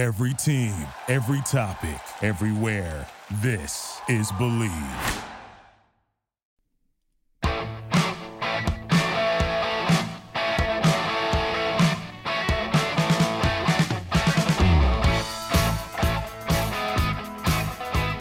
Every team, every topic, everywhere. This is Bleav.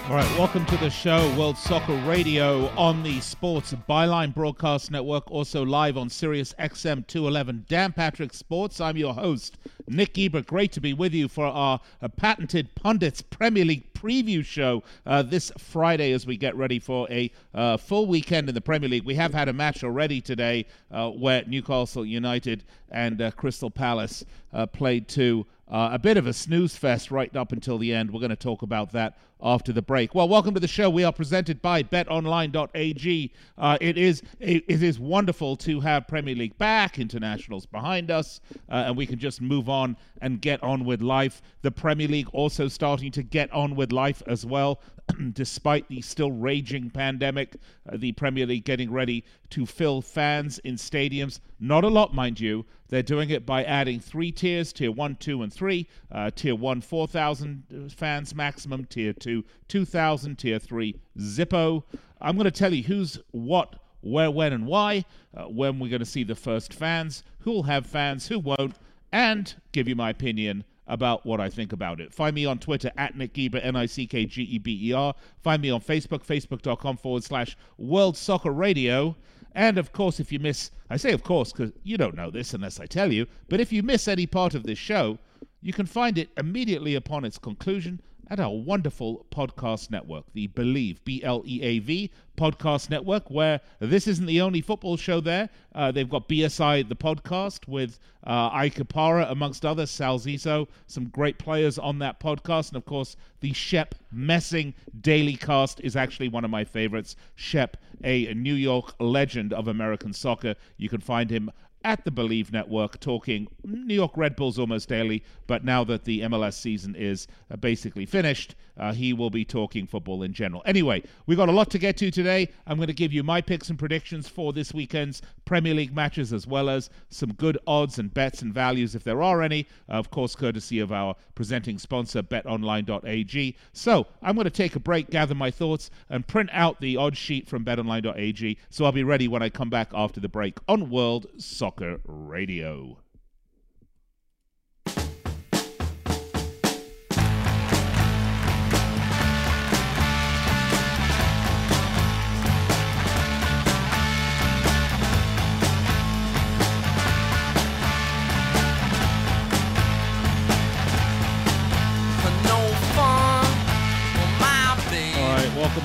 All right, welcome to the show, World Soccer Radio on the Sports Byline Broadcast Network, also live on Sirius XM 211 Dan Patrick Sports. I'm your host, Nick Geber, Great to be with you for our uh, patented Pundits Premier League preview show uh, this Friday as we get ready for a uh, full weekend in the Premier League. We have had a match already today uh, where Newcastle United and uh, Crystal Palace uh, played. Uh, a bit of a snooze fest right up until the end. We're going to talk about that after the break. Well, welcome to the show. We are presented by BetOnline.ag. Uh, it is it, it is wonderful to have Premier League back, internationals behind us, uh, and we can just move on and get on with life. The Premier League also starting to get on with life as well. Despite the still raging pandemic, uh, the Premier League getting ready to fill fans in stadiums. Not a lot, mind you. They're doing it by adding three tiers tier 1, 2, and 3. Uh, tier 1, 4,000 fans maximum. Tier 2, 2,000. Tier 3, Zippo. I'm going to tell you who's what, where, when, and why, uh, when we're going to see the first fans, who'll have fans, who won't, and give you my opinion about what I think about it. Find me on Twitter at Nick Geber, N I C K G E B E R. Find me on Facebook, facebook.com forward slash World Soccer Radio. And of course, if you miss, I say of course because you don't know this unless I tell you, but if you miss any part of this show, you can find it immediately upon its conclusion at our wonderful podcast network, the Bleav, B L E A V podcast network, where this isn't the only football show there. Uh, they've got BSI, the podcast, with uh, Ike Opara, amongst others, Sal Zizzo, some great players on that podcast. And of course, the Shep Messing Daily Cast is actually one of my favorites. Shep, a New York legend of American soccer. You can find him at the Bleav Network talking New York Red Bulls almost daily, but now that the MLS season is uh, basically finished, uh, he will be talking football in general. Anyway, we've got a lot to get to today. I'm going to give you my picks and predictions for this weekend's Premier League matches, as well as some good odds and bets and values if there are any, of course, courtesy of our presenting sponsor, betonline.ag. So I'm going to take a break, gather my thoughts, and print out the odds sheet from betonline.ag. So I'll be ready when I come back after the break on World Soccer Radio.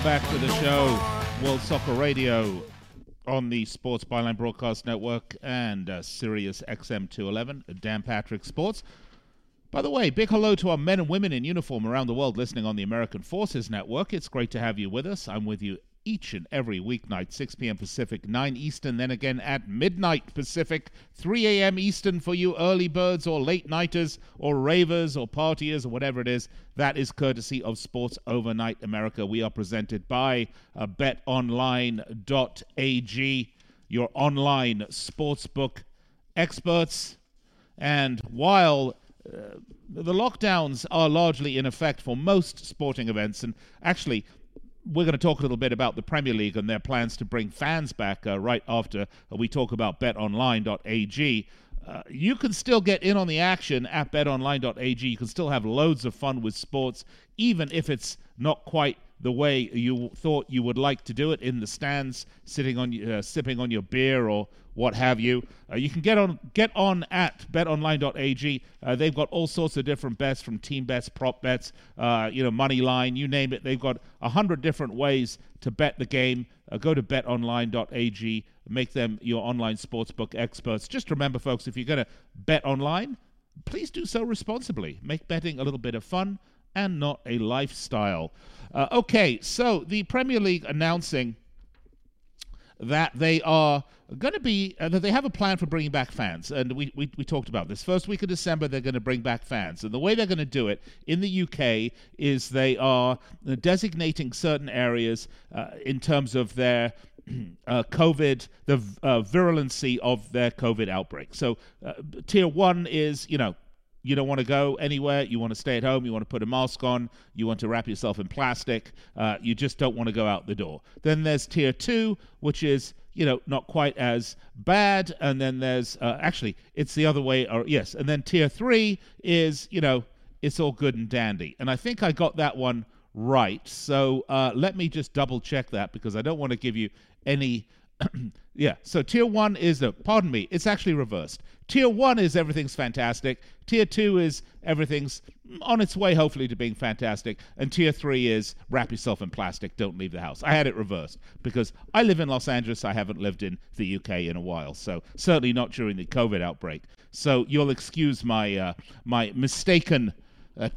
Back to the show, World Soccer Radio, on the Sports Byline Broadcast Network and uh, Sirius XM 211, Dan Patrick Sports. By the way, big hello to our men and women in uniform around the world listening on the American Forces Network. It's great to have you with us. I'm with you each and every weeknight, 6 p.m. Pacific, 9 Eastern, then again at midnight Pacific, 3 a.m. Eastern for you early birds or late nighters or ravers or partiers or whatever it is. That is courtesy of Sports Overnight America. We are presented by uh, betonline.ag, your online sportsbook experts. And while uh, the lockdowns are largely in effect for most sporting events, and actually, we're going to talk a little bit about the Premier League and their plans to bring fans back uh, right after we talk about betonline.ag. Uh, you can still get in on the action at betonline.ag. You can still have loads of fun with sports, even if it's not quite the way you thought you would like to do it in the stands, sitting on, uh, sipping on your beer or what have you. Uh, you can get on get on at betonline.ag. Uh, they've got all sorts of different bets from team bets, prop bets, uh, you know, money line, you name it. They've got a hundred different ways to bet the game. Uh, go to betonline.ag. Make them your online sportsbook experts. Just remember, folks, if you're going to bet online, please do so responsibly. Make betting a little bit of fun and not a lifestyle. Uh, okay, so the Premier League announcing that they are going to be uh, that they have a plan for bringing back fans and we, we, we talked about this first week of december they're going to bring back fans and the way they're going to do it in the uk is they are designating certain areas uh, in terms of their uh, COVID, the uh, virulency of their COVID outbreak. So, uh, tier one is, you know, you don't want to go anywhere, you want to stay at home, you want to put a mask on, you want to wrap yourself in plastic, uh, you just don't want to go out the door. Then there's tier two, which is you know not quite as bad, and then there's uh, actually it's the other way, or yes, and then tier three is you know it's all good and dandy, and I think I got that one right. So uh, let me just double check that because I don't want to give you any yeah, so tier one is the, pardon me, it's actually reversed. Tier one is everything's fantastic. Tier two is everything's on its way, hopefully, to being fantastic. And tier three is wrap yourself in plastic, don't leave the house. I had it reversed because I live in Los Angeles. I haven't lived in the UK in a while, so certainly not during the COVID outbreak. So you'll excuse my uh, my mistaken uh,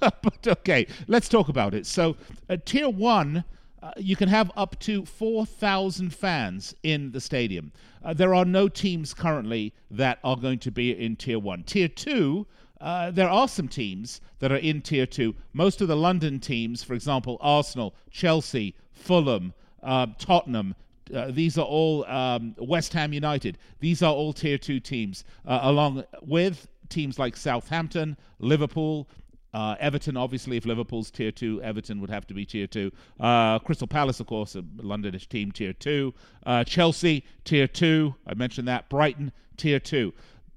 but okay, let's talk about it. So, uh, tier one uh, you can have up to 4,000 fans in the stadium. Uh, there are no teams currently that are going to be in Tier 1. Tier 2, uh, there are some teams that are in Tier 2. Most of the London teams, for example, Arsenal, Chelsea, Fulham, um, Tottenham, uh, these are all um, West Ham United. These are all Tier 2 teams, uh, along with teams like Southampton, Liverpool, uh, Everton, obviously, if Liverpool's tier two, Everton would have to be tier two. Uh, Crystal Palace, of course, a Londonish team, tier two. Uh, Chelsea, tier two. I mentioned that. Brighton, tier two.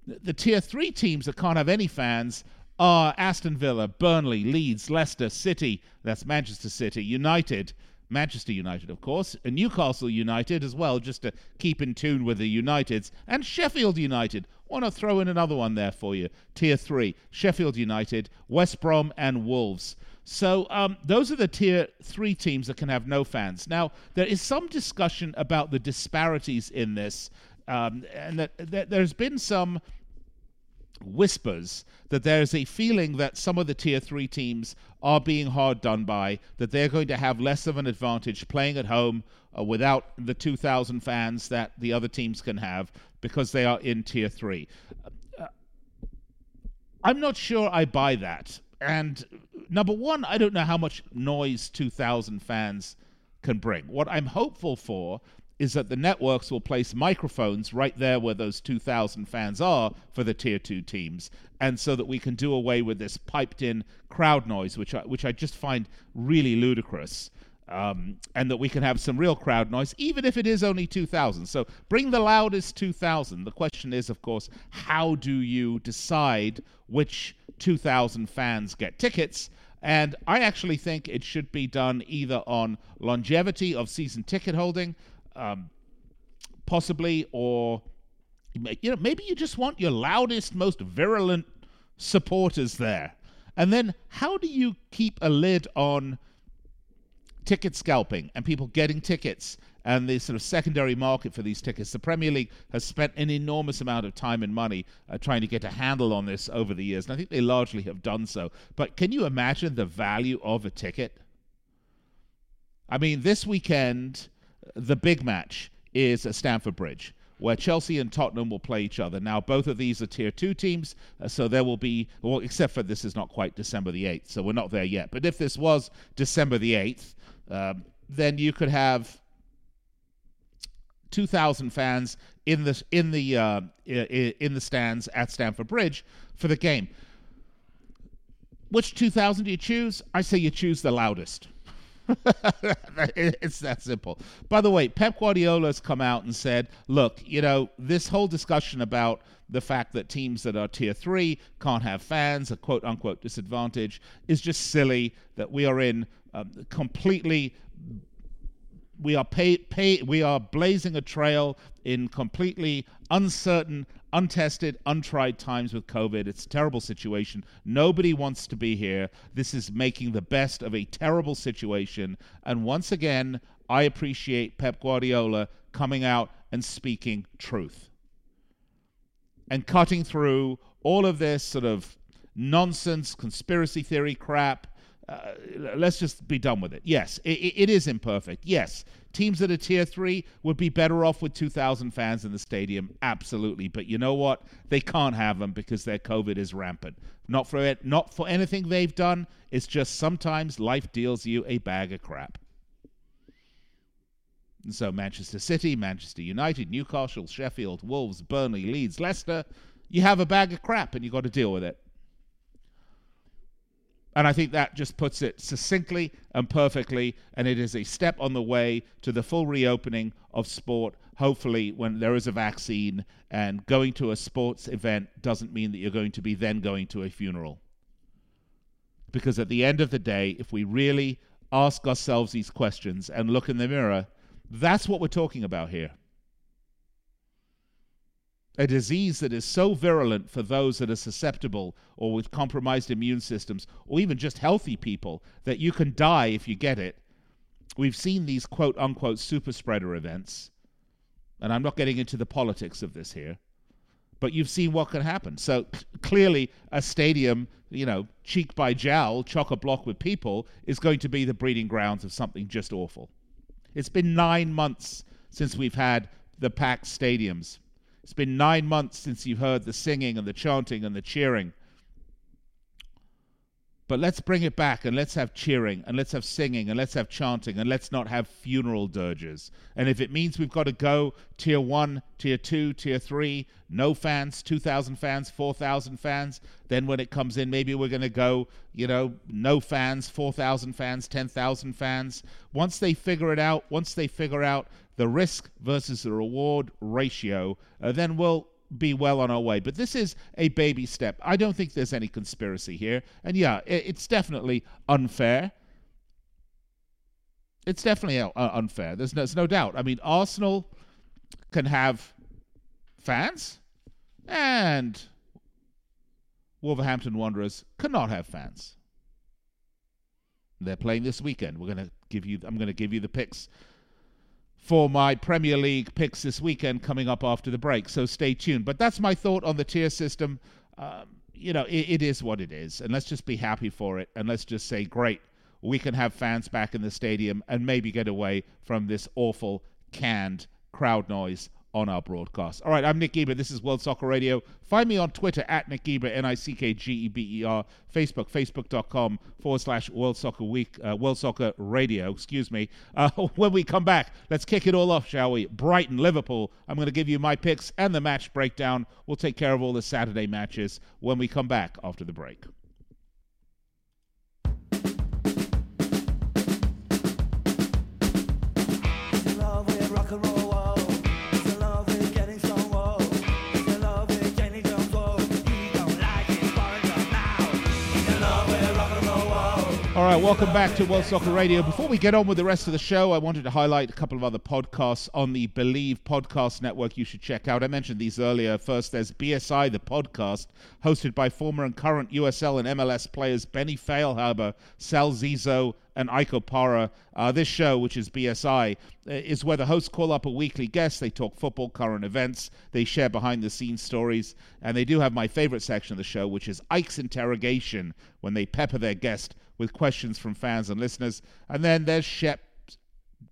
The, the tier three teams that can't have any fans are Aston Villa, Burnley, Leeds, Leicester, City. That's Manchester City, United. Manchester United, of course, and Newcastle United as well, just to keep in tune with the Uniteds, and Sheffield United, Want to throw in another one there for you? Tier three: Sheffield United, West Brom, and Wolves. So um, those are the tier three teams that can have no fans. Now there is some discussion about the disparities in this, um, and that, that there's been some whispers that there's a feeling that some of the tier three teams are being hard done by, that they're going to have less of an advantage playing at home uh, without the 2,000 fans that the other teams can have because they are in tier three. Uh, I'm not sure I buy that. And number one, I don't know how much noise 2,000 fans can bring. What I'm hopeful for is that the networks will place microphones right there where those 2,000 fans are for the tier two teams, and so that we can do away with this piped in crowd noise, which I, which I just find really ludicrous. Um, and that we can have some real crowd noise, even if it is only 2,000. So bring the loudest 2,000. The question is, of course, how do you decide which 2,000 fans get tickets? And I actually think it should be done either on longevity of season ticket holding, um, possibly, or you know, maybe you just want your loudest, most virulent supporters there. And then, how do you keep a lid on ticket scalping and people getting tickets and the sort of secondary market for these tickets? The Premier League has spent an enormous amount of time and money uh, trying to get a handle on this over the years, and I think they largely have done so. But can you imagine the value of a ticket? I mean, this weekend the big match is at Stamford Bridge where Chelsea and Tottenham will play each other. Now, both of these are tier two teams, uh, so there will be, well, except for this is not quite December the 8th, so we're not there yet. But if this was December the 8th, um, then you could have 2,000 fans in the in the uh, in the stands at Stamford Bridge for the game. Which 2,000 do you choose? I say you choose the loudest. it's that simple. By the way, Pep Guardiola has come out and said, look, you know, this whole discussion about the fact that teams that are tier three can't have fans, a quote unquote disadvantage, is just silly, that we are in um, completely we are pay, pay, we are blazing a trail in completely uncertain, untested, untried times with COVID. It's a terrible situation. Nobody wants to be here. This is making the best of a terrible situation. And once again, I appreciate Pep Guardiola coming out and speaking truth and cutting through all of this sort of nonsense conspiracy theory crap uh, let's just be done with it. Yes, it, it is imperfect. Yes, teams that are tier three would be better off with 2,000 fans in the stadium. Absolutely. But you know what? They can't have them because their COVID is rampant. Not for it, not for anything they've done. It's just sometimes life deals you a bag of crap. And so Manchester City, Manchester United, Newcastle, Sheffield, Wolves, Burnley, Leeds, Leicester, you have a bag of crap and you've got to deal with it. And I think that just puts it succinctly and perfectly. And it is a step on the way to the full reopening of sport, hopefully, when there is a vaccine. And going to a sports event doesn't mean that you're going to be then going to a funeral. Because at the end of the day, if we really ask ourselves these questions and look in the mirror, that's what we're talking about here a disease that is so virulent for those that are susceptible or with compromised immune systems, or even just healthy people, that you can die if you get it. We've seen these quote unquote super spreader events, and I'm not getting into the politics of this here, but you've seen what can happen. So clearly, a stadium, you know, cheek by jowl, chock a block with people, is going to be the breeding grounds of something just awful. It's been nine months since we've had the packed stadiums it's been nine months since you've heard the singing and the chanting and the cheering. But let's bring it back and let's have cheering and let's have singing and let's have chanting and let's not have funeral dirges. And if it means we've got to go tier one, tier two, tier three, no fans, 2,000 fans, 4,000 fans, then when it comes in, maybe we're going to go, you know, no fans, 4,000 fans, 10,000 fans. Once they figure it out, once they figure out the risk versus the reward ratio, uh, then we'll be well on our way. But this is a baby step. I don't think there's any conspiracy here. And yeah, it, it's definitely unfair. It's definitely uh, unfair. There's no, there's no doubt. I mean, Arsenal can have fans, and Wolverhampton Wanderers cannot have fans. They're playing this weekend. We're to give you. I'm going to give you the picks for my Premier League picks this weekend coming up after the break. So stay tuned. But that's my thought on the tier system. Um, you know, it, it is what it is. And let's just be happy for it. And let's just say, great, we can have fans back in the stadium and maybe get away from this awful canned crowd noise on our broadcast. All right, I'm Nick Geber. This is World Soccer Radio. Find me on Twitter at Nick Geber, N I C K G E B E R. Facebook, facebook.com forward slash World Soccer Week, uh, World Soccer Radio, excuse me. Uh, when we come back, let's kick it all off, shall we? Brighton, Liverpool. I'm going to give you my picks and the match breakdown. We'll take care of all the Saturday matches when we come back after the break. rock and roll. All right, welcome back to World Soccer Radio. Before we get on with the rest of the show, I wanted to highlight a couple of other podcasts on the Bleav Podcast Network you should check out. I mentioned these earlier. First, there's BSI, the podcast, hosted by former and current USL and MLS players Benny Feilhaber, Sal Zizzo, and Ike Opara. Uh, this show, which is BSI, uh, is where the hosts call up a weekly guest. They talk football, current events, they share behind the scenes stories, and they do have my favorite section of the show, which is Ike's Interrogation, when they pepper their guest with questions from fans and listeners. And then there's Shep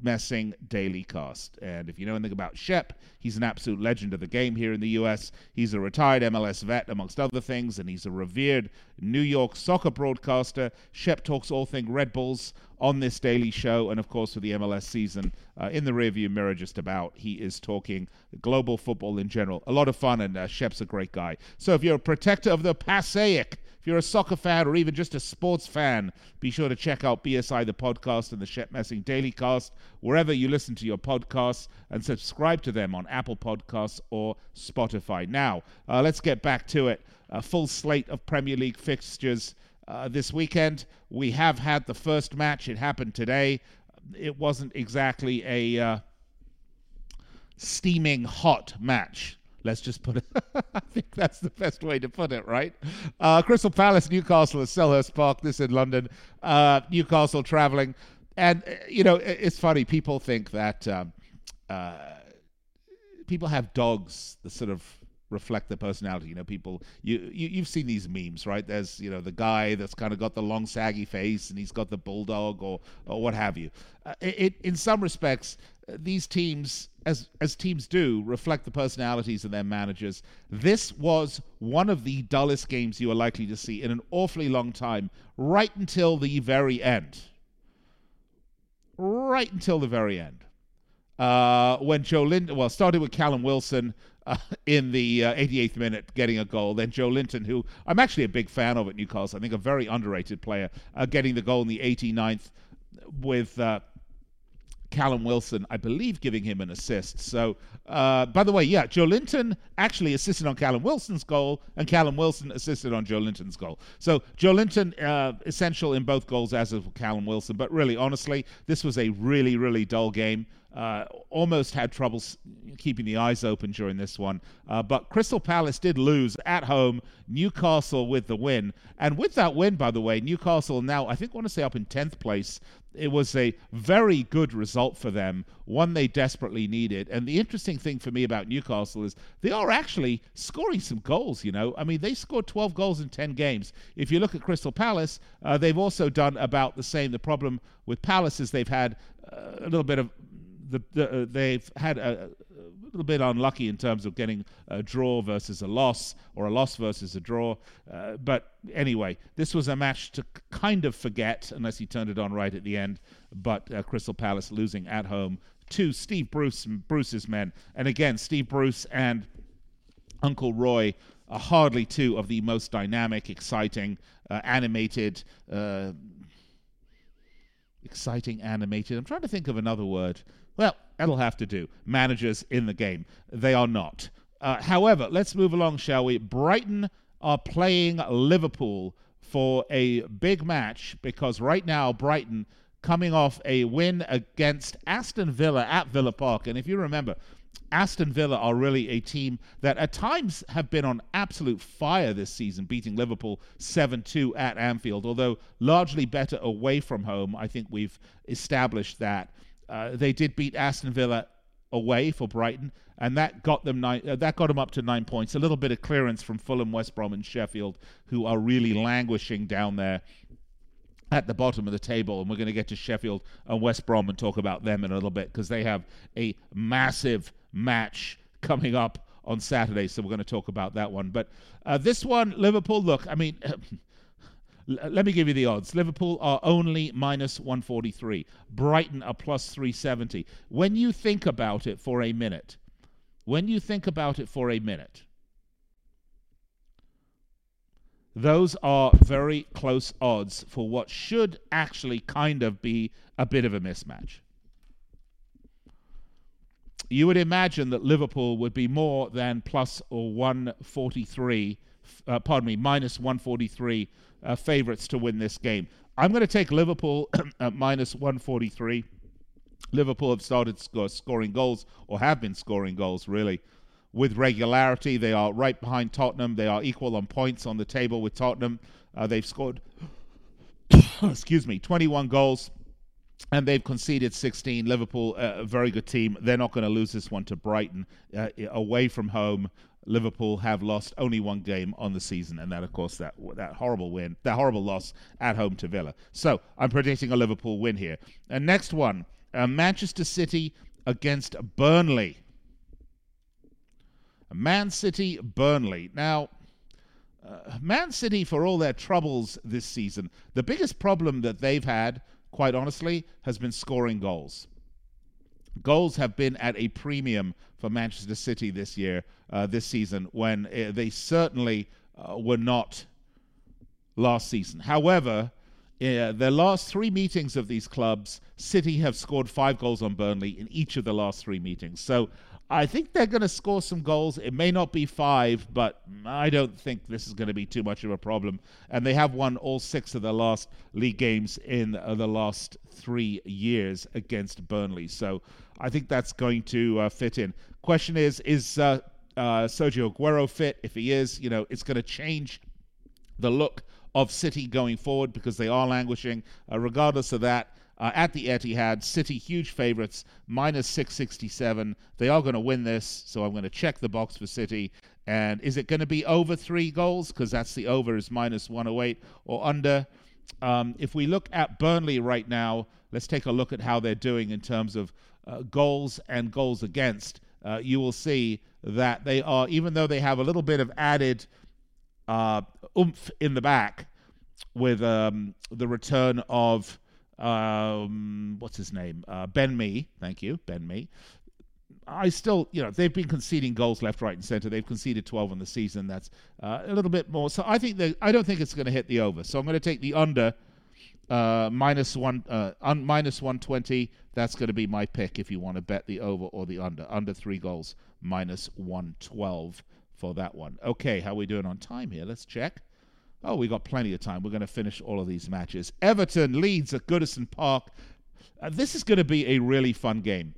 Messing Daily Cast. And if you know anything about Shep, he's an absolute legend of the game here in the U.S. He's a retired MLS vet, amongst other things, and he's a revered New York soccer broadcaster. Shep talks all things Red Bulls on this daily show, and of course, for the MLS season uh, in the rearview mirror, just about, he is talking global football in general. A lot of fun, and uh, Shep's a great guy. So if you're a protector of the Passaic, if you're a soccer fan or even just a sports fan, be sure to check out BSI the podcast and the Shep Messing Daily Cast wherever you listen to your podcasts and subscribe to them on Apple Podcasts or Spotify. Now, uh, let's get back to it. A full slate of Premier League fixtures uh, this weekend. We have had the first match. It happened today. It wasn't exactly a uh, steaming hot match. Let's just put it. I think that's the best way to put it, right? Uh, Crystal Palace, Newcastle at Selhurst Park. This in London. Uh, Newcastle traveling, and uh, you know it's funny. People think that um, uh, people have dogs The sort of reflect their personality. You know, people you, you you've seen these memes, right? There's you know the guy that's kind of got the long saggy face and he's got the bulldog or or what have you. Uh, it, in some respects, these teams, as as teams do, reflect the personalities of their managers. This was one of the dullest games you are likely to see in an awfully long time, right until the very end. Right until the very end. Uh, when Joe Joelinton, well, started with Callum Wilson, uh, in the uh, 88th minute, getting a goal. Then Joelinton, who I'm actually a big fan of at Newcastle, I think a very underrated player, uh, getting the goal in the 89th with uh, Callum Wilson, I believe, giving him an assist. So, uh, by the way, yeah, Joelinton actually assisted on Callum Wilson's goal, and Callum Wilson assisted on Joelinton's goal. So, Joelinton uh, essential in both goals, as of Callum Wilson. But really, honestly, this was a really, really dull game. Uh, almost had trouble keeping the eyes open during this one. Uh, but Crystal Palace did lose at home. Newcastle with the win. And with that win, by the way, Newcastle now, I think, want to say up in 10th place it was a very good result for them, one they desperately needed. And the interesting thing for me about Newcastle is they are actually scoring some goals, you know. I mean, they scored 12 goals in 10 games. If you look at Crystal Palace, uh, they've also done about the same. The problem with Palace is they've had uh, a little bit of the, the uh, they've had a, a, little bit unlucky in terms of getting a draw versus a loss or a loss versus a draw. Uh, but anyway, this was a match to kind of forget unless he turned it on right at the end. But uh, Crystal Palace losing at home to Steve Bruce and Bruce's men, and again Steve Bruce and Uncle Roy are hardly two of the most dynamic, exciting, uh, animated. Uh, exciting animated. I'm trying to think of another word. Well, that'll have to do. Managers in the game. They are not. Uh, however, let's move along, shall we? Brighton are playing Liverpool for a big match because right now, Brighton coming off a win against Aston Villa at Villa Park. And if you remember, Aston Villa are really a team that at times have been on absolute fire this season, beating Liverpool 7 2 at Anfield, although largely better away from home. I think we've established that. Uh, they did beat Aston Villa away for Brighton, and that got them nine. Uh, that got them up to nine points. A little bit of clearance from Fulham, West Brom, and Sheffield, who are really languishing down there at the bottom of the table. And we're going to get to Sheffield and West Brom and talk about them in a little bit because they have a massive match coming up on Saturday. So we're going to talk about that one. But uh, this one, Liverpool. Look, I mean. Let me give you the odds. Liverpool are only minus 143. Brighton are plus 370. When you think about it for a minute, when you think about it for a minute, those are very close odds for what should actually kind of be a bit of a mismatch. You would imagine that Liverpool would be more than plus or 143, uh, pardon me, minus 143 uh, favorites to win this game. I'm going to take Liverpool at minus 143. Liverpool have started sc- scoring goals, or have been scoring goals, really, with regularity. They are right behind Tottenham. They are equal on points on the table with Tottenham. Uh, they've scored, excuse me, 21 goals, and they've conceded 16. Liverpool, uh, a very good team. They're not going to lose this one to Brighton uh, away from home. Liverpool have lost only one game on the season, and that, of course, that that horrible win, that horrible loss at home to Villa. So I'm predicting a Liverpool win here. And next one, uh, Manchester City against Burnley. Man City, Burnley. Now, uh, Man City, for all their troubles this season, the biggest problem that they've had, quite honestly, has been scoring goals. Goals have been at a premium for Manchester City this year, uh, this season, when uh, they certainly uh, were not last season. However, uh, the last three meetings of these clubs, City have scored five goals on Burnley in each of the last three meetings. So I think they're going to score some goals. It may not be five, but I don't think this is going to be too much of a problem. And they have won all six of their last league games in uh, the last three years against Burnley. So I think that's going to uh, fit in. Question is, is uh, uh Sergio Aguero fit? If he is, you know, it's going to change the look of City going forward because they are languishing. Regardless of that, uh, at the Etihad. City huge favorites, minus 667. They are going to win this, so I'm going to check the box for City. And is it going to be over three goals? Because that's the over is minus 108 or under. Um, if we look at Burnley right now, let's take a look at how they're doing in terms of uh, goals and goals against. Uh, you will see that they are, even though they have a little bit of added uh, oomph in the back with um, the return of um, what's his name? Uh, ben Mee. Thank you, Ben Mee. I still, you know, they've been conceding goals left, right, and center. They've conceded 12 in the season. That's uh, a little bit more. So I think they, I don't think it's going to hit the over. So I'm going to take the under uh, minus one, uh, un, minus 120. That's going to be my pick if you want to bet the over or the under. Under three goals, minus 112 for that one. Okay, how are we doing on time here? Let's check. Oh, we got plenty of time. We're going to finish all of these matches. Everton Leeds at Goodison Park. Uh, this is going to be a really fun game.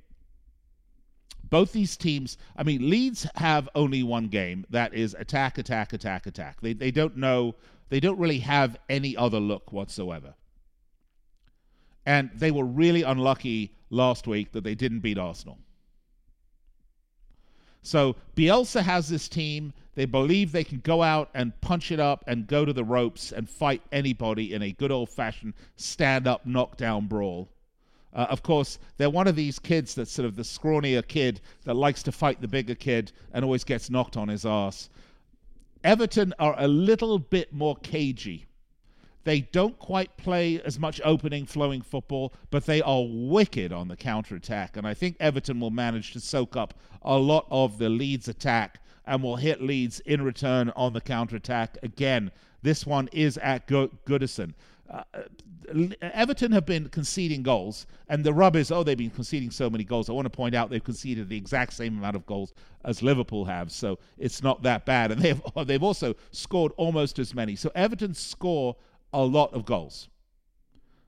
Both these teams, I mean, Leeds have only one game that is attack, attack, attack, attack. They, they don't know, they don't really have any other look whatsoever. And they were really unlucky last week that they didn't beat Arsenal. So Bielsa has this team. They believe they can go out and punch it up and go to the ropes and fight anybody in a good old fashioned stand up knockdown brawl. Uh, of course, they're one of these kids that's sort of the scrawnier kid that likes to fight the bigger kid and always gets knocked on his ass. Everton are a little bit more cagey. They don't quite play as much opening, flowing football, but they are wicked on the counter attack. And I think Everton will manage to soak up a lot of the Leeds attack and will hit Leeds in return on the counter attack. Again, this one is at Goodison. Uh, Everton have been conceding goals, and the rub is, oh, they've been conceding so many goals. I want to point out they've conceded the exact same amount of goals as Liverpool have, so it's not that bad. And they've they've also scored almost as many. So Everton score a lot of goals.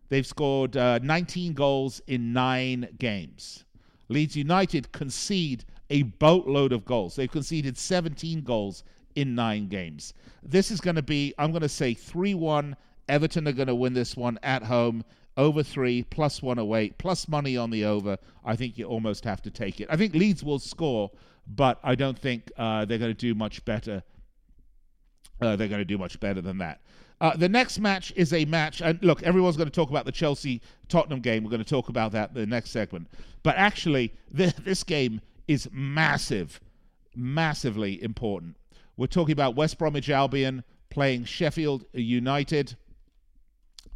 They've scored uh, 19 goals in nine games. Leeds United concede a boatload of goals. They've conceded 17 goals in nine games. This is going to be, I'm going to say 3 1. Everton are going to win this one at home. Over three, plus 108, plus money on the over. I think you almost have to take it. I think Leeds will score, but I don't think uh, they're going to do much better. Uh, they're going to do much better than that. Uh, the next match is a match, and look, everyone's going to talk about the Chelsea Tottenham game. We're going to talk about that in the next segment. But actually, this, this game is massive, massively important. We're talking about West Bromwich Albion playing Sheffield United.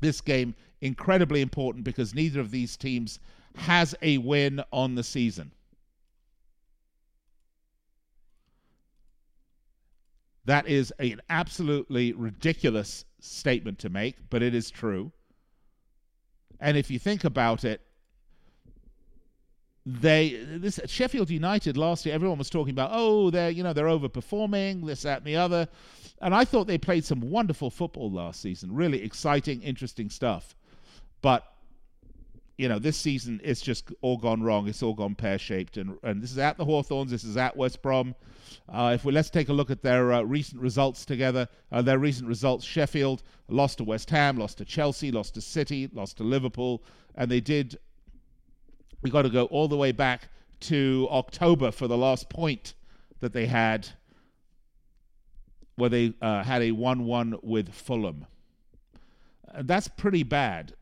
This game incredibly important because neither of these teams has a win on the season. That is an absolutely ridiculous statement to make, but it is true. And if you think about it, they this Sheffield United last year, everyone was talking about, oh, they're you know they're overperforming, this, that, and the other. And I thought they played some wonderful football last season, really exciting, interesting stuff. But you know, this season it's just all gone wrong. It's all gone pear shaped, and and this is at the Hawthorns. This is at West Brom. Uh, if we let's take a look at their uh, recent results together. Uh, their recent results: Sheffield lost to West Ham, lost to Chelsea, lost to City, lost to Liverpool, and they did. We got to go all the way back to October for the last point that they had, where they uh, had a one-one with Fulham. that's pretty bad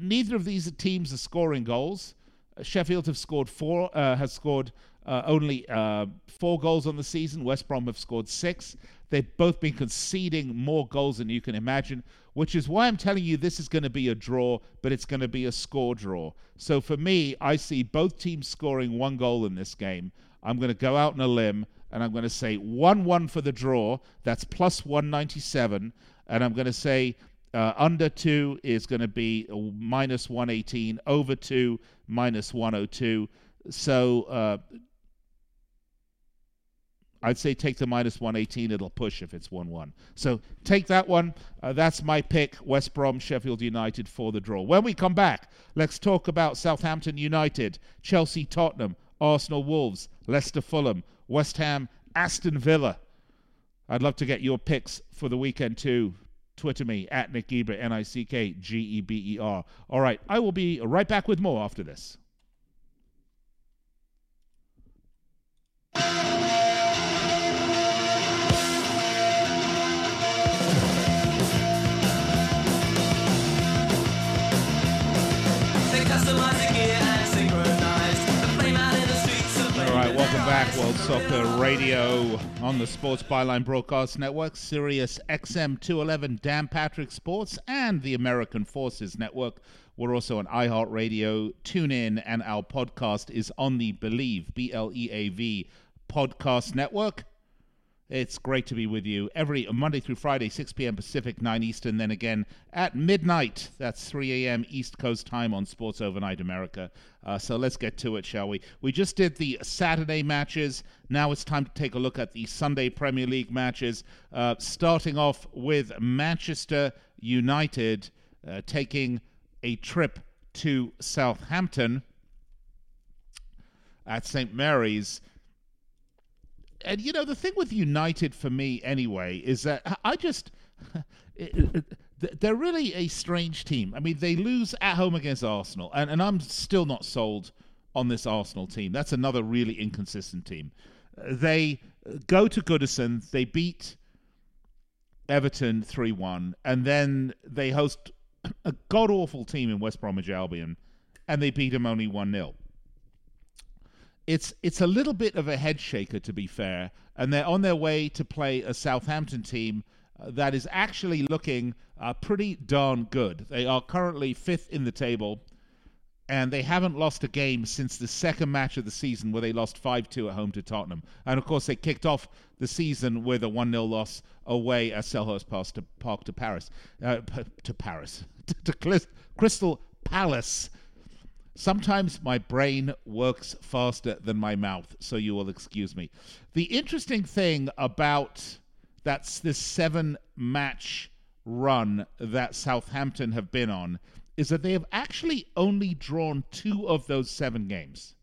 neither of these teams are scoring goals. Uh, Sheffield have scored four, uh, has scored uh, only uh, four goals on the season. West Brom have scored six. They've both been conceding more goals than you can imagine, which is why I'm telling you this is going to be a draw, but it's going to be a score draw. So for me, I see both teams scoring one goal in this game. I'm going to go out on a limb and I'm going to say 1 1 for the draw. That's plus 197. And I'm going to say uh, under 2 is going to be minus 118, over 2, minus 102. So uh, I'd say take the minus 118. It'll push if it's 1 1. So take that one. Uh, that's my pick West Brom, Sheffield United for the draw. When we come back, let's talk about Southampton United, Chelsea Tottenham, Arsenal Wolves, Leicester Fulham, West Ham, Aston Villa. I'd love to get your picks for the weekend too. Twitter me at Nick Geber, N I C K G E B E R. All right, I will be right back with more after this. All right, welcome back, World Soccer Radio on the Sports Byline Broadcast Network, Sirius XM 211, Dan Patrick Sports, and the American Forces Network. We're also on iHeartRadio, TuneIn, and our podcast is on the Bleav, B L E A V, podcast network. It's great to be with you every Monday through Friday, 6 p.m. Pacific, 9 Eastern, then again at midnight. That's 3 a.m. East Coast time on Sports Overnight America. Uh, so let's get to it, shall we? We just did the Saturday matches. Now it's time to take a look at the Sunday Premier League matches, uh, starting off with Manchester United uh, taking a trip to Southampton at St. Mary's and you know the thing with United for me anyway is that I just they're really a strange team. I mean, they lose at home against Arsenal, and, and I'm still not sold on this Arsenal team. That's another really inconsistent team. Uh, they go to Goodison, they beat Everton 3 1, and then they host a god awful team in West Bromwich Albion, and they beat them only 1 0 it's it's a little bit of a head shaker to be fair, and they're on their way to play a Southampton team uh, that is actually looking uh, pretty darn good. They are currently fifth in the table, and they haven't lost a game since the second match of the season where they lost 5-2 at home to Tottenham. And of course, they kicked off the season with a 1-0 loss away at Selhurst Park to, Paris, uh, to Paris, to Crystal Palace. Sometimes my brain works faster than my mouth, so you will excuse me. The interesting thing about that's this seven match run that Southampton have been on is that they have actually only drawn two of those seven games.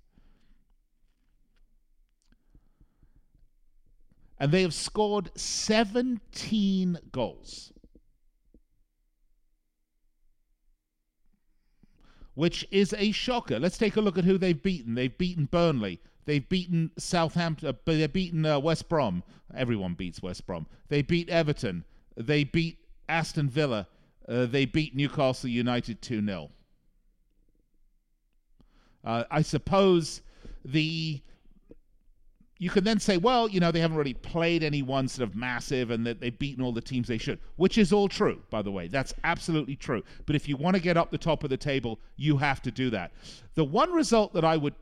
And they have scored 17 goals. Which is a shocker. Let's take a look at who they've beaten. They've beaten Burnley. They've beaten Southampton. Uh, they've beaten uh, West Brom. Everyone beats West Brom. They beat Everton. They beat Aston Villa. Uh, they beat Newcastle United 2 0. Uh, I suppose the you can then say, well, you know, they haven't really played anyone sort of massive and that they've beaten all the teams they should, which is all true, by the way. That's absolutely true. But if you want to get up the top of the table, you have to do that. The one result that I would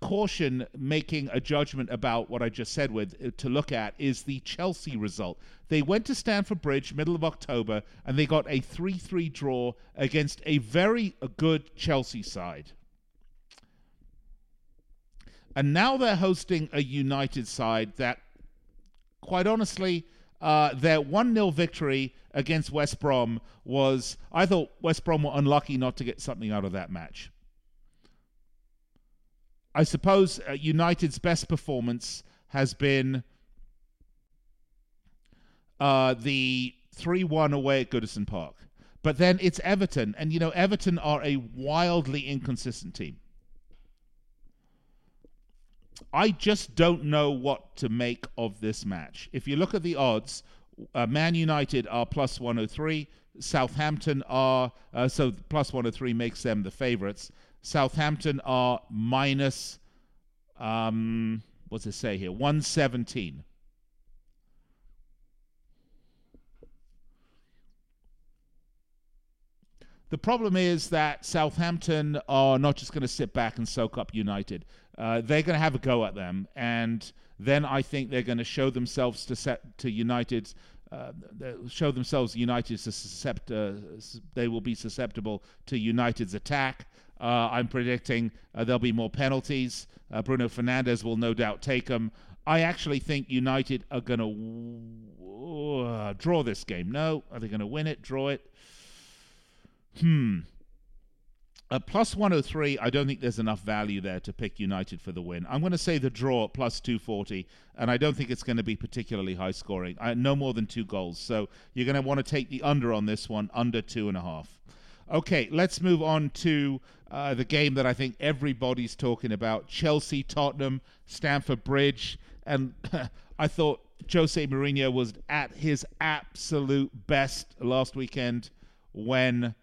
caution making a judgment about what I just said with uh, to look at is the Chelsea result. They went to Stamford Bridge middle of October and they got a 3-3 draw against a very good Chelsea side. And now they're hosting a United side that, quite honestly, uh, their 1 0 victory against West Brom was, I thought West Brom were unlucky not to get something out of that match. I suppose uh, United's best performance has been uh, the 3 1 away at Goodison Park. But then it's Everton. And, you know, Everton are a wildly inconsistent team. I just don't know what to make of this match. If you look at the odds, uh, Man United are plus 103. Southampton are, uh, so plus 103 makes them the favorites. Southampton are minus, um, what's it say here? 117. The problem is that Southampton are not just going to sit back and soak up United. Uh, they're going to have a go at them, and then I think they're going to show themselves to set to. Uh, show themselves United suscept, uh, they will be susceptible to United's attack. Uh, I'm predicting uh, there'll be more penalties. Uh, Bruno Fernandes will no doubt take them. I actually think United are going to draw this game. No, are they going to win it? Draw it? Hmm. At plus 103, I don't think there's enough value there to pick United for the win. I'm going to say the draw at plus 240, and I don't think it's going to be particularly high scoring. I, no more than two goals. So you're going to want to take the under on this one, under two and a half. Okay, let's move on to uh, the game that I think everybody's talking about Chelsea, Tottenham, Stamford Bridge. And I thought Jose Mourinho was at his absolute best last weekend when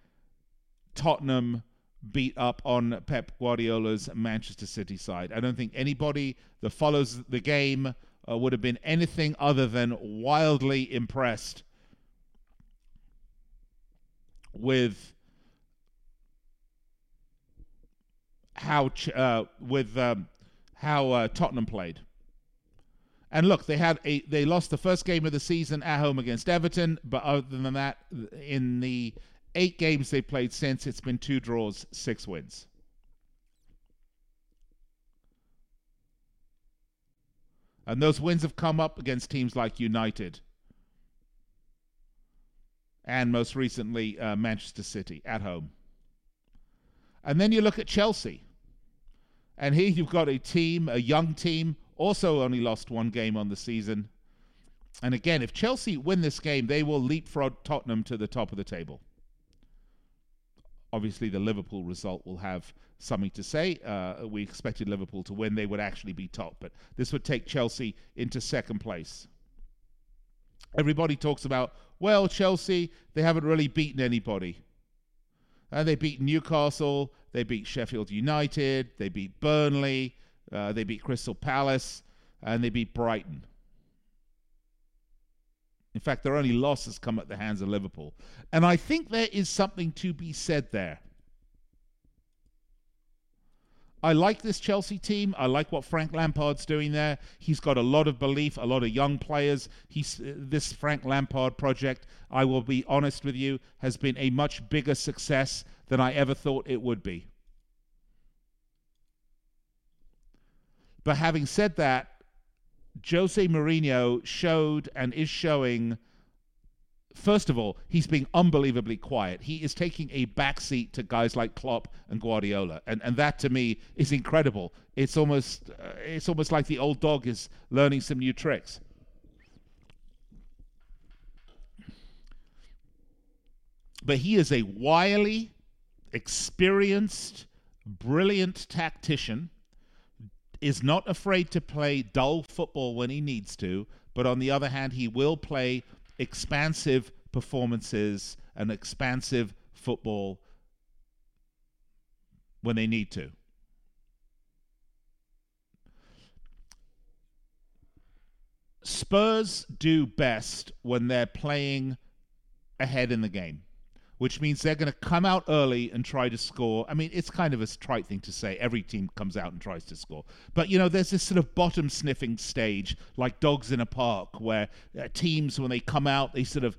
Tottenham beat up on Pep Guardiola's Manchester City side. I don't think anybody that follows the game uh, would have been anything other than wildly impressed with how uh, with um, how uh, Tottenham played. And look, they had a they lost the first game of the season at home against Everton, but other than that, in the eight games they've played since, it's been two draws, six wins. And those wins have come up against teams like United and most recently uh, Manchester City at home. And then you look at Chelsea. And here you've got a team, a young team, also only lost one game on the season. And again, if Chelsea win this game, they will leapfrog Tottenham to the top of the table. Obviously, the Liverpool result will have something to say. Uh, we expected Liverpool to win. They would actually be top, but this would take Chelsea into second place. Everybody talks about, well, Chelsea, they haven't really beaten anybody. And they beat Newcastle, they beat Sheffield United, they beat Burnley, uh, they beat Crystal Palace, and they beat Brighton. In fact, their only losses come at the hands of Liverpool. And I think there is something to be said there. I like this Chelsea team. I like what Frank Lampard's doing there. He's got a lot of belief, a lot of young players. He's uh, this Frank Lampard project. I will be honest with you, has been a much bigger success than I ever thought it would be. But having said that, Jose Mourinho showed and is showing first of all, he's being unbelievably quiet. He is taking a backseat to guys like Klopp and Guardiola, and and that to me is incredible. It's almost uh, it's almost like the old dog is learning some new tricks. But he is a wily, experienced, brilliant tactician. Is not afraid to play dull football when he needs to, but on the other hand, he will play expansive performances and expansive football when they need to. Spurs do best when they're playing ahead in the game which means they're going to come out early and try to score. I mean, it's kind of a trite thing to say. Every team comes out and tries to score. But, you know, there's this sort of bottom sniffing stage, like dogs in a park, where uh, teams, when they come out, they sort of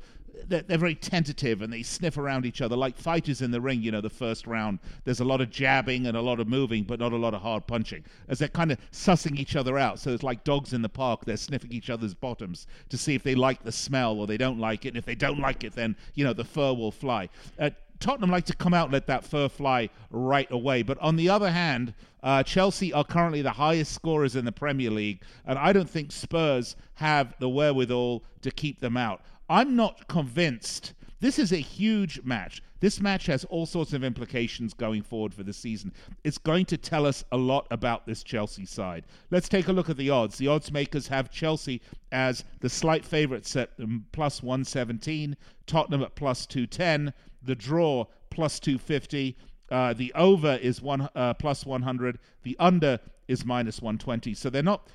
they're, they're, very tentative and they sniff around each other like fighters in the ring. You know, the first round, there's a lot of jabbing and a lot of moving, but not a lot of hard punching as they're kind of sussing each other out. So it's like dogs in the park, they're sniffing each other's bottoms to see if they like the smell or they don't like it. And if they don't like it, then, you know, the fur will fly. Uh, Tottenham like to come out and let that fur fly right away. But on the other hand, uh, Chelsea are currently the highest scorers in the Premier League, and I don't think Spurs have the wherewithal to keep them out. I'm not convinced. This is a huge match. This match has all sorts of implications going forward for the season. It's going to tell us a lot about this Chelsea side. Let's take a look at the odds. The odds makers have Chelsea as the slight favourites at um, plus 117, Tottenham at plus 210, the draw plus 250. Uh, the over is one uh, plus 100. The under is minus 120. So they're not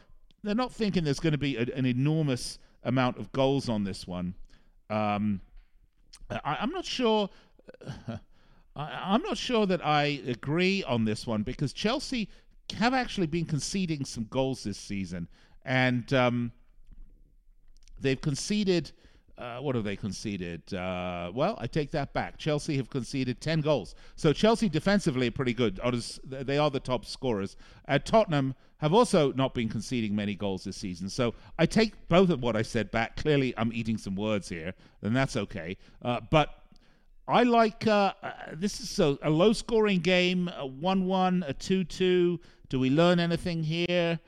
they're not thinking there's going to be a, an enormous amount of goals on this one. Um, I, am not sure. I, am not sure that I agree on this one because Chelsea have actually been conceding some goals this season, and um, they've conceded. Uh, what have they conceded? Uh, well, I take that back. Chelsea have conceded 10 goals. So Chelsea defensively are pretty good. They are the top scorers. At Tottenham, have also not been conceding many goals this season. So I take both of what I said back. Clearly, I'm eating some words here, and that's okay. Uh, but I like uh, uh, this is a, a low scoring game, a 1 1, a 2 2. Do we learn anything here?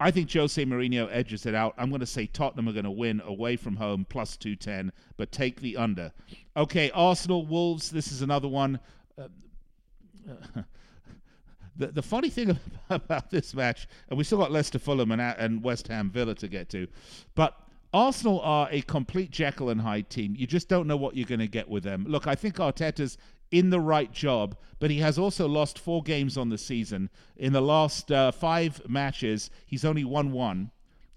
I think Jose Mourinho edges it out. I'm going to say Tottenham are going to win away from home plus 210, but take the under. Okay, Arsenal Wolves. This is another one. Uh, the, the funny thing about this match, and we still got Leicester Fulham and, and West Ham Villa to get to, but Arsenal are a complete Jekyll and Hyde team. You just don't know what you're going to get with them. Look, I think Arteta's in the right job, but he has also lost four games on the season. In the last uh, five matches, he's only won one.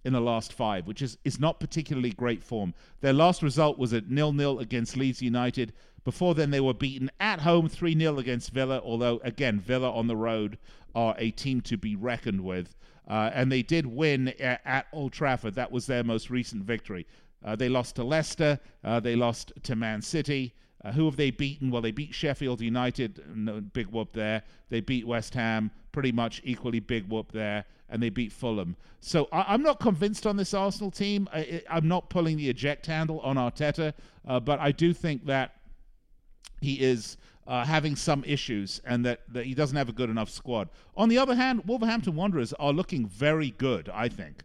in the last five, which is, is not particularly great form. Their last result was at nil nil against Leeds United. Before then, they were beaten at home 3 0 against Villa, although, again, Villa on the road are a team to be reckoned with. Uh, and they did win at, at, Old Trafford. That was their most recent victory. Uh, they lost to Leicester. Uh, they lost to Man City. Uh, who have they beaten? Well, they beat Sheffield United, no, big whoop there. They beat West Ham, pretty much equally big whoop there, and they beat Fulham. So I, am not convinced on this Arsenal team. I, am not pulling the eject handle on Arteta, uh, but I do think that he is uh, having some issues and that, that he doesn't have a good enough squad. On the other hand, Wolverhampton Wanderers are looking very good, I think.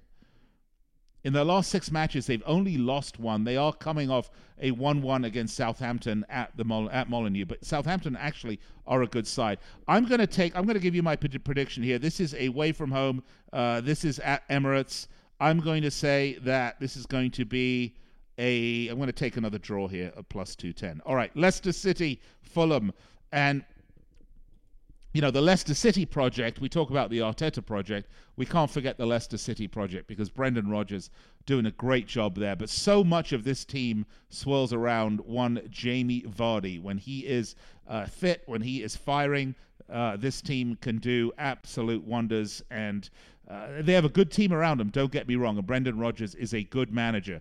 In their last six matches, they've only lost one. They are coming off a 1 1 against Southampton at the at Molineux, but Southampton actually are a good side. I'm going to take, I'm going to give you my prediction here. This is away from home. Uh, this is at Emirates. I'm going to say that this is going to be a. I'm going to take another draw here, a plus 210. All right, Leicester City, Fulham. And you know, the Leicester City project, we talk about the Arteta project, we can't forget the Leicester City project because Brendan Rodgers doing a great job there. But so much of this team swirls around one Jamie Vardy. When he is uh, fit, when he is firing, uh, this team can do absolute wonders. And uh, they have a good team around them, don't get me wrong. And Brendan Rodgers is a good manager.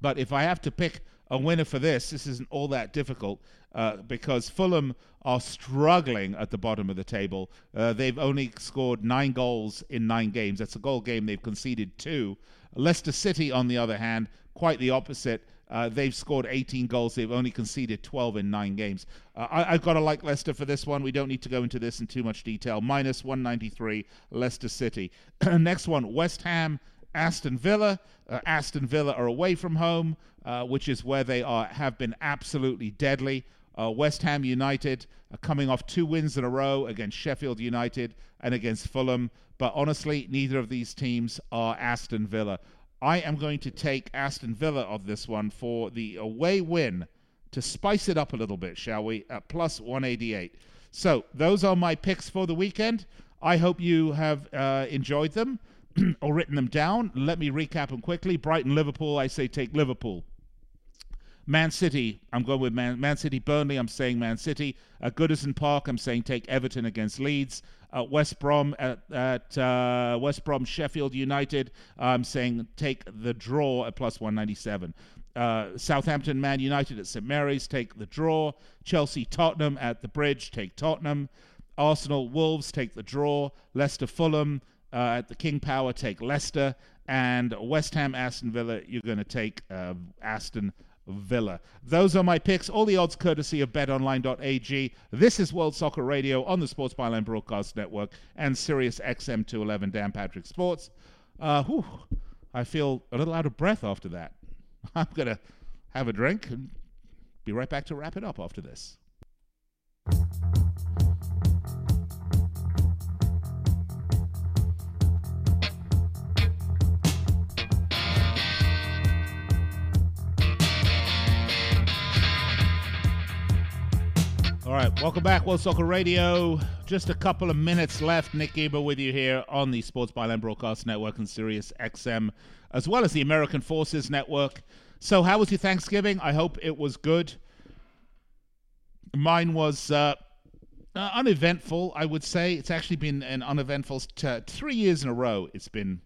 But if I have to pick a winner for this, this isn't all that difficult uh, because Fulham are struggling at the bottom of the table. Uh, they've only scored nine goals in nine games. That's a goal game. They've conceded two. Leicester City, on the other hand, quite the opposite. Uh, they've scored 18 goals. They've only conceded 12 in nine games. Uh, I, have got to like Leicester for this one. We don't need to go into this in too much detail. Minus 193, Leicester City. Next one, West Ham Aston Villa. Uh, Aston Villa are away from home, uh, which is where they are have been absolutely deadly. Uh, West Ham United are coming off two wins in a row against Sheffield United and against Fulham. But honestly, neither of these teams are Aston Villa. I am going to take Aston Villa of this one for the away win to spice it up a little bit, shall we? At plus 188. So those are my picks for the weekend. I hope you have uh, enjoyed them. or written them down. Let me recap them quickly. Brighton, Liverpool, I say take Liverpool. Man City, I'm going with Man, Man City, Burnley, I'm saying Man City. Goodison Park, I'm saying take Everton against Leeds. West Brom, at, at uh, West Brom, Sheffield United, I'm saying take the draw at plus 197. Uh, Southampton, Man United at St Mary's, take the draw. Chelsea, Tottenham at the Bridge, take Tottenham. Arsenal, Wolves, take the draw. Leicester, Fulham, uh, at the King Power, take Leicester. And West Ham, Aston Villa, you're going to take uh, Aston Villa. Those are my picks. All the odds courtesy of betonline.ag. This is World Soccer Radio on the Sports Byline Broadcast Network and Sirius XM 211 Dan Patrick Sports. Uh, whew, I feel a little out of breath after that. I'm going to have a drink and be right back to wrap it up after this. All right, welcome back, World Soccer Radio. Just a couple of minutes left. Nick Geber with you here on the Sports Byline Broadcast Network and Sirius XM, as well as the American Forces Network. So, how was your Thanksgiving? I hope it was good. Mine was uh, uh, uneventful, I would say. It's actually been an uneventful t- three years in a row. It's been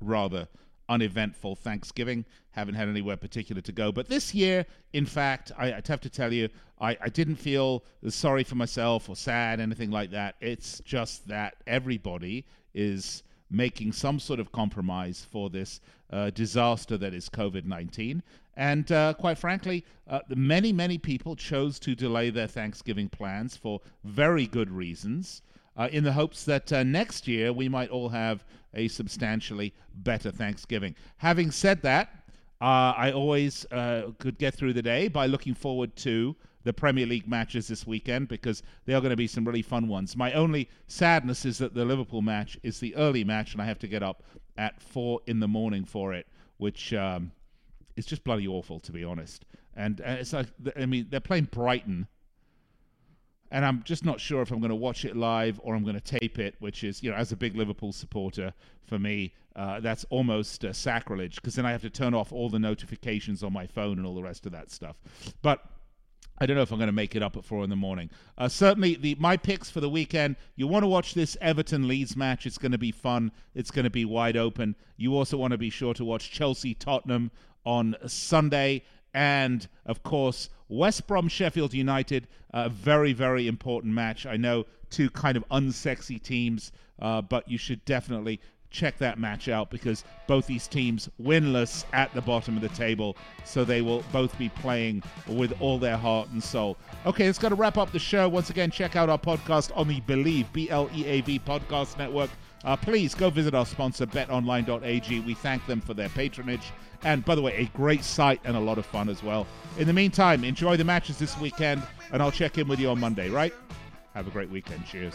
rather uneventful Thanksgiving. Haven't had anywhere particular to go. But this year, in fact, I, would have to tell you, I, I didn't feel sorry for myself or sad, anything like that. It's just that everybody is making some sort of compromise for this uh, disaster that is COVID 19. And uh, quite frankly, uh, many, many people chose to delay their Thanksgiving plans for very good reasons uh, in the hopes that uh, next year we might all have a substantially better Thanksgiving. Having said that, uh, I always uh, could get through the day by looking forward to the Premier League matches this weekend because they are going to be some really fun ones. My only sadness is that the Liverpool match is the early match, and I have to get up at four in the morning for it, which um, is just bloody awful, to be honest. And uh, it's like, I mean, they're playing Brighton and I'm just not sure if I'm going to watch it live or I'm going to tape it, which is, you know, as a big Liverpool supporter, for me, uh, that's almost uh, sacrilege because then I have to turn off all the notifications on my phone and all the rest of that stuff. But I don't know if I'm going to make it up at four in the morning. Uh, certainly, the my picks for the weekend. You want to watch this Everton Leeds match. It's going to be fun. It's going to be wide open. You also want to be sure to watch Chelsea Tottenham on Sunday, and of course West Brom Sheffield United. A very very important match. I know two kind of unsexy teams, uh, but you should definitely check that match out because both these teams winless at the bottom of the table, so they will both be playing with all their heart and soul. Okay, it's got to wrap up the show. Once again, check out our podcast on the Bleav B L E A V podcast network. Uh, please go visit our sponsor, betonline.ag. We thank them for their patronage. And by the way, a great site and a lot of fun as well. In the meantime, enjoy the matches this weekend, and I'll check in with you on Monday, right? Have a great weekend. Cheers.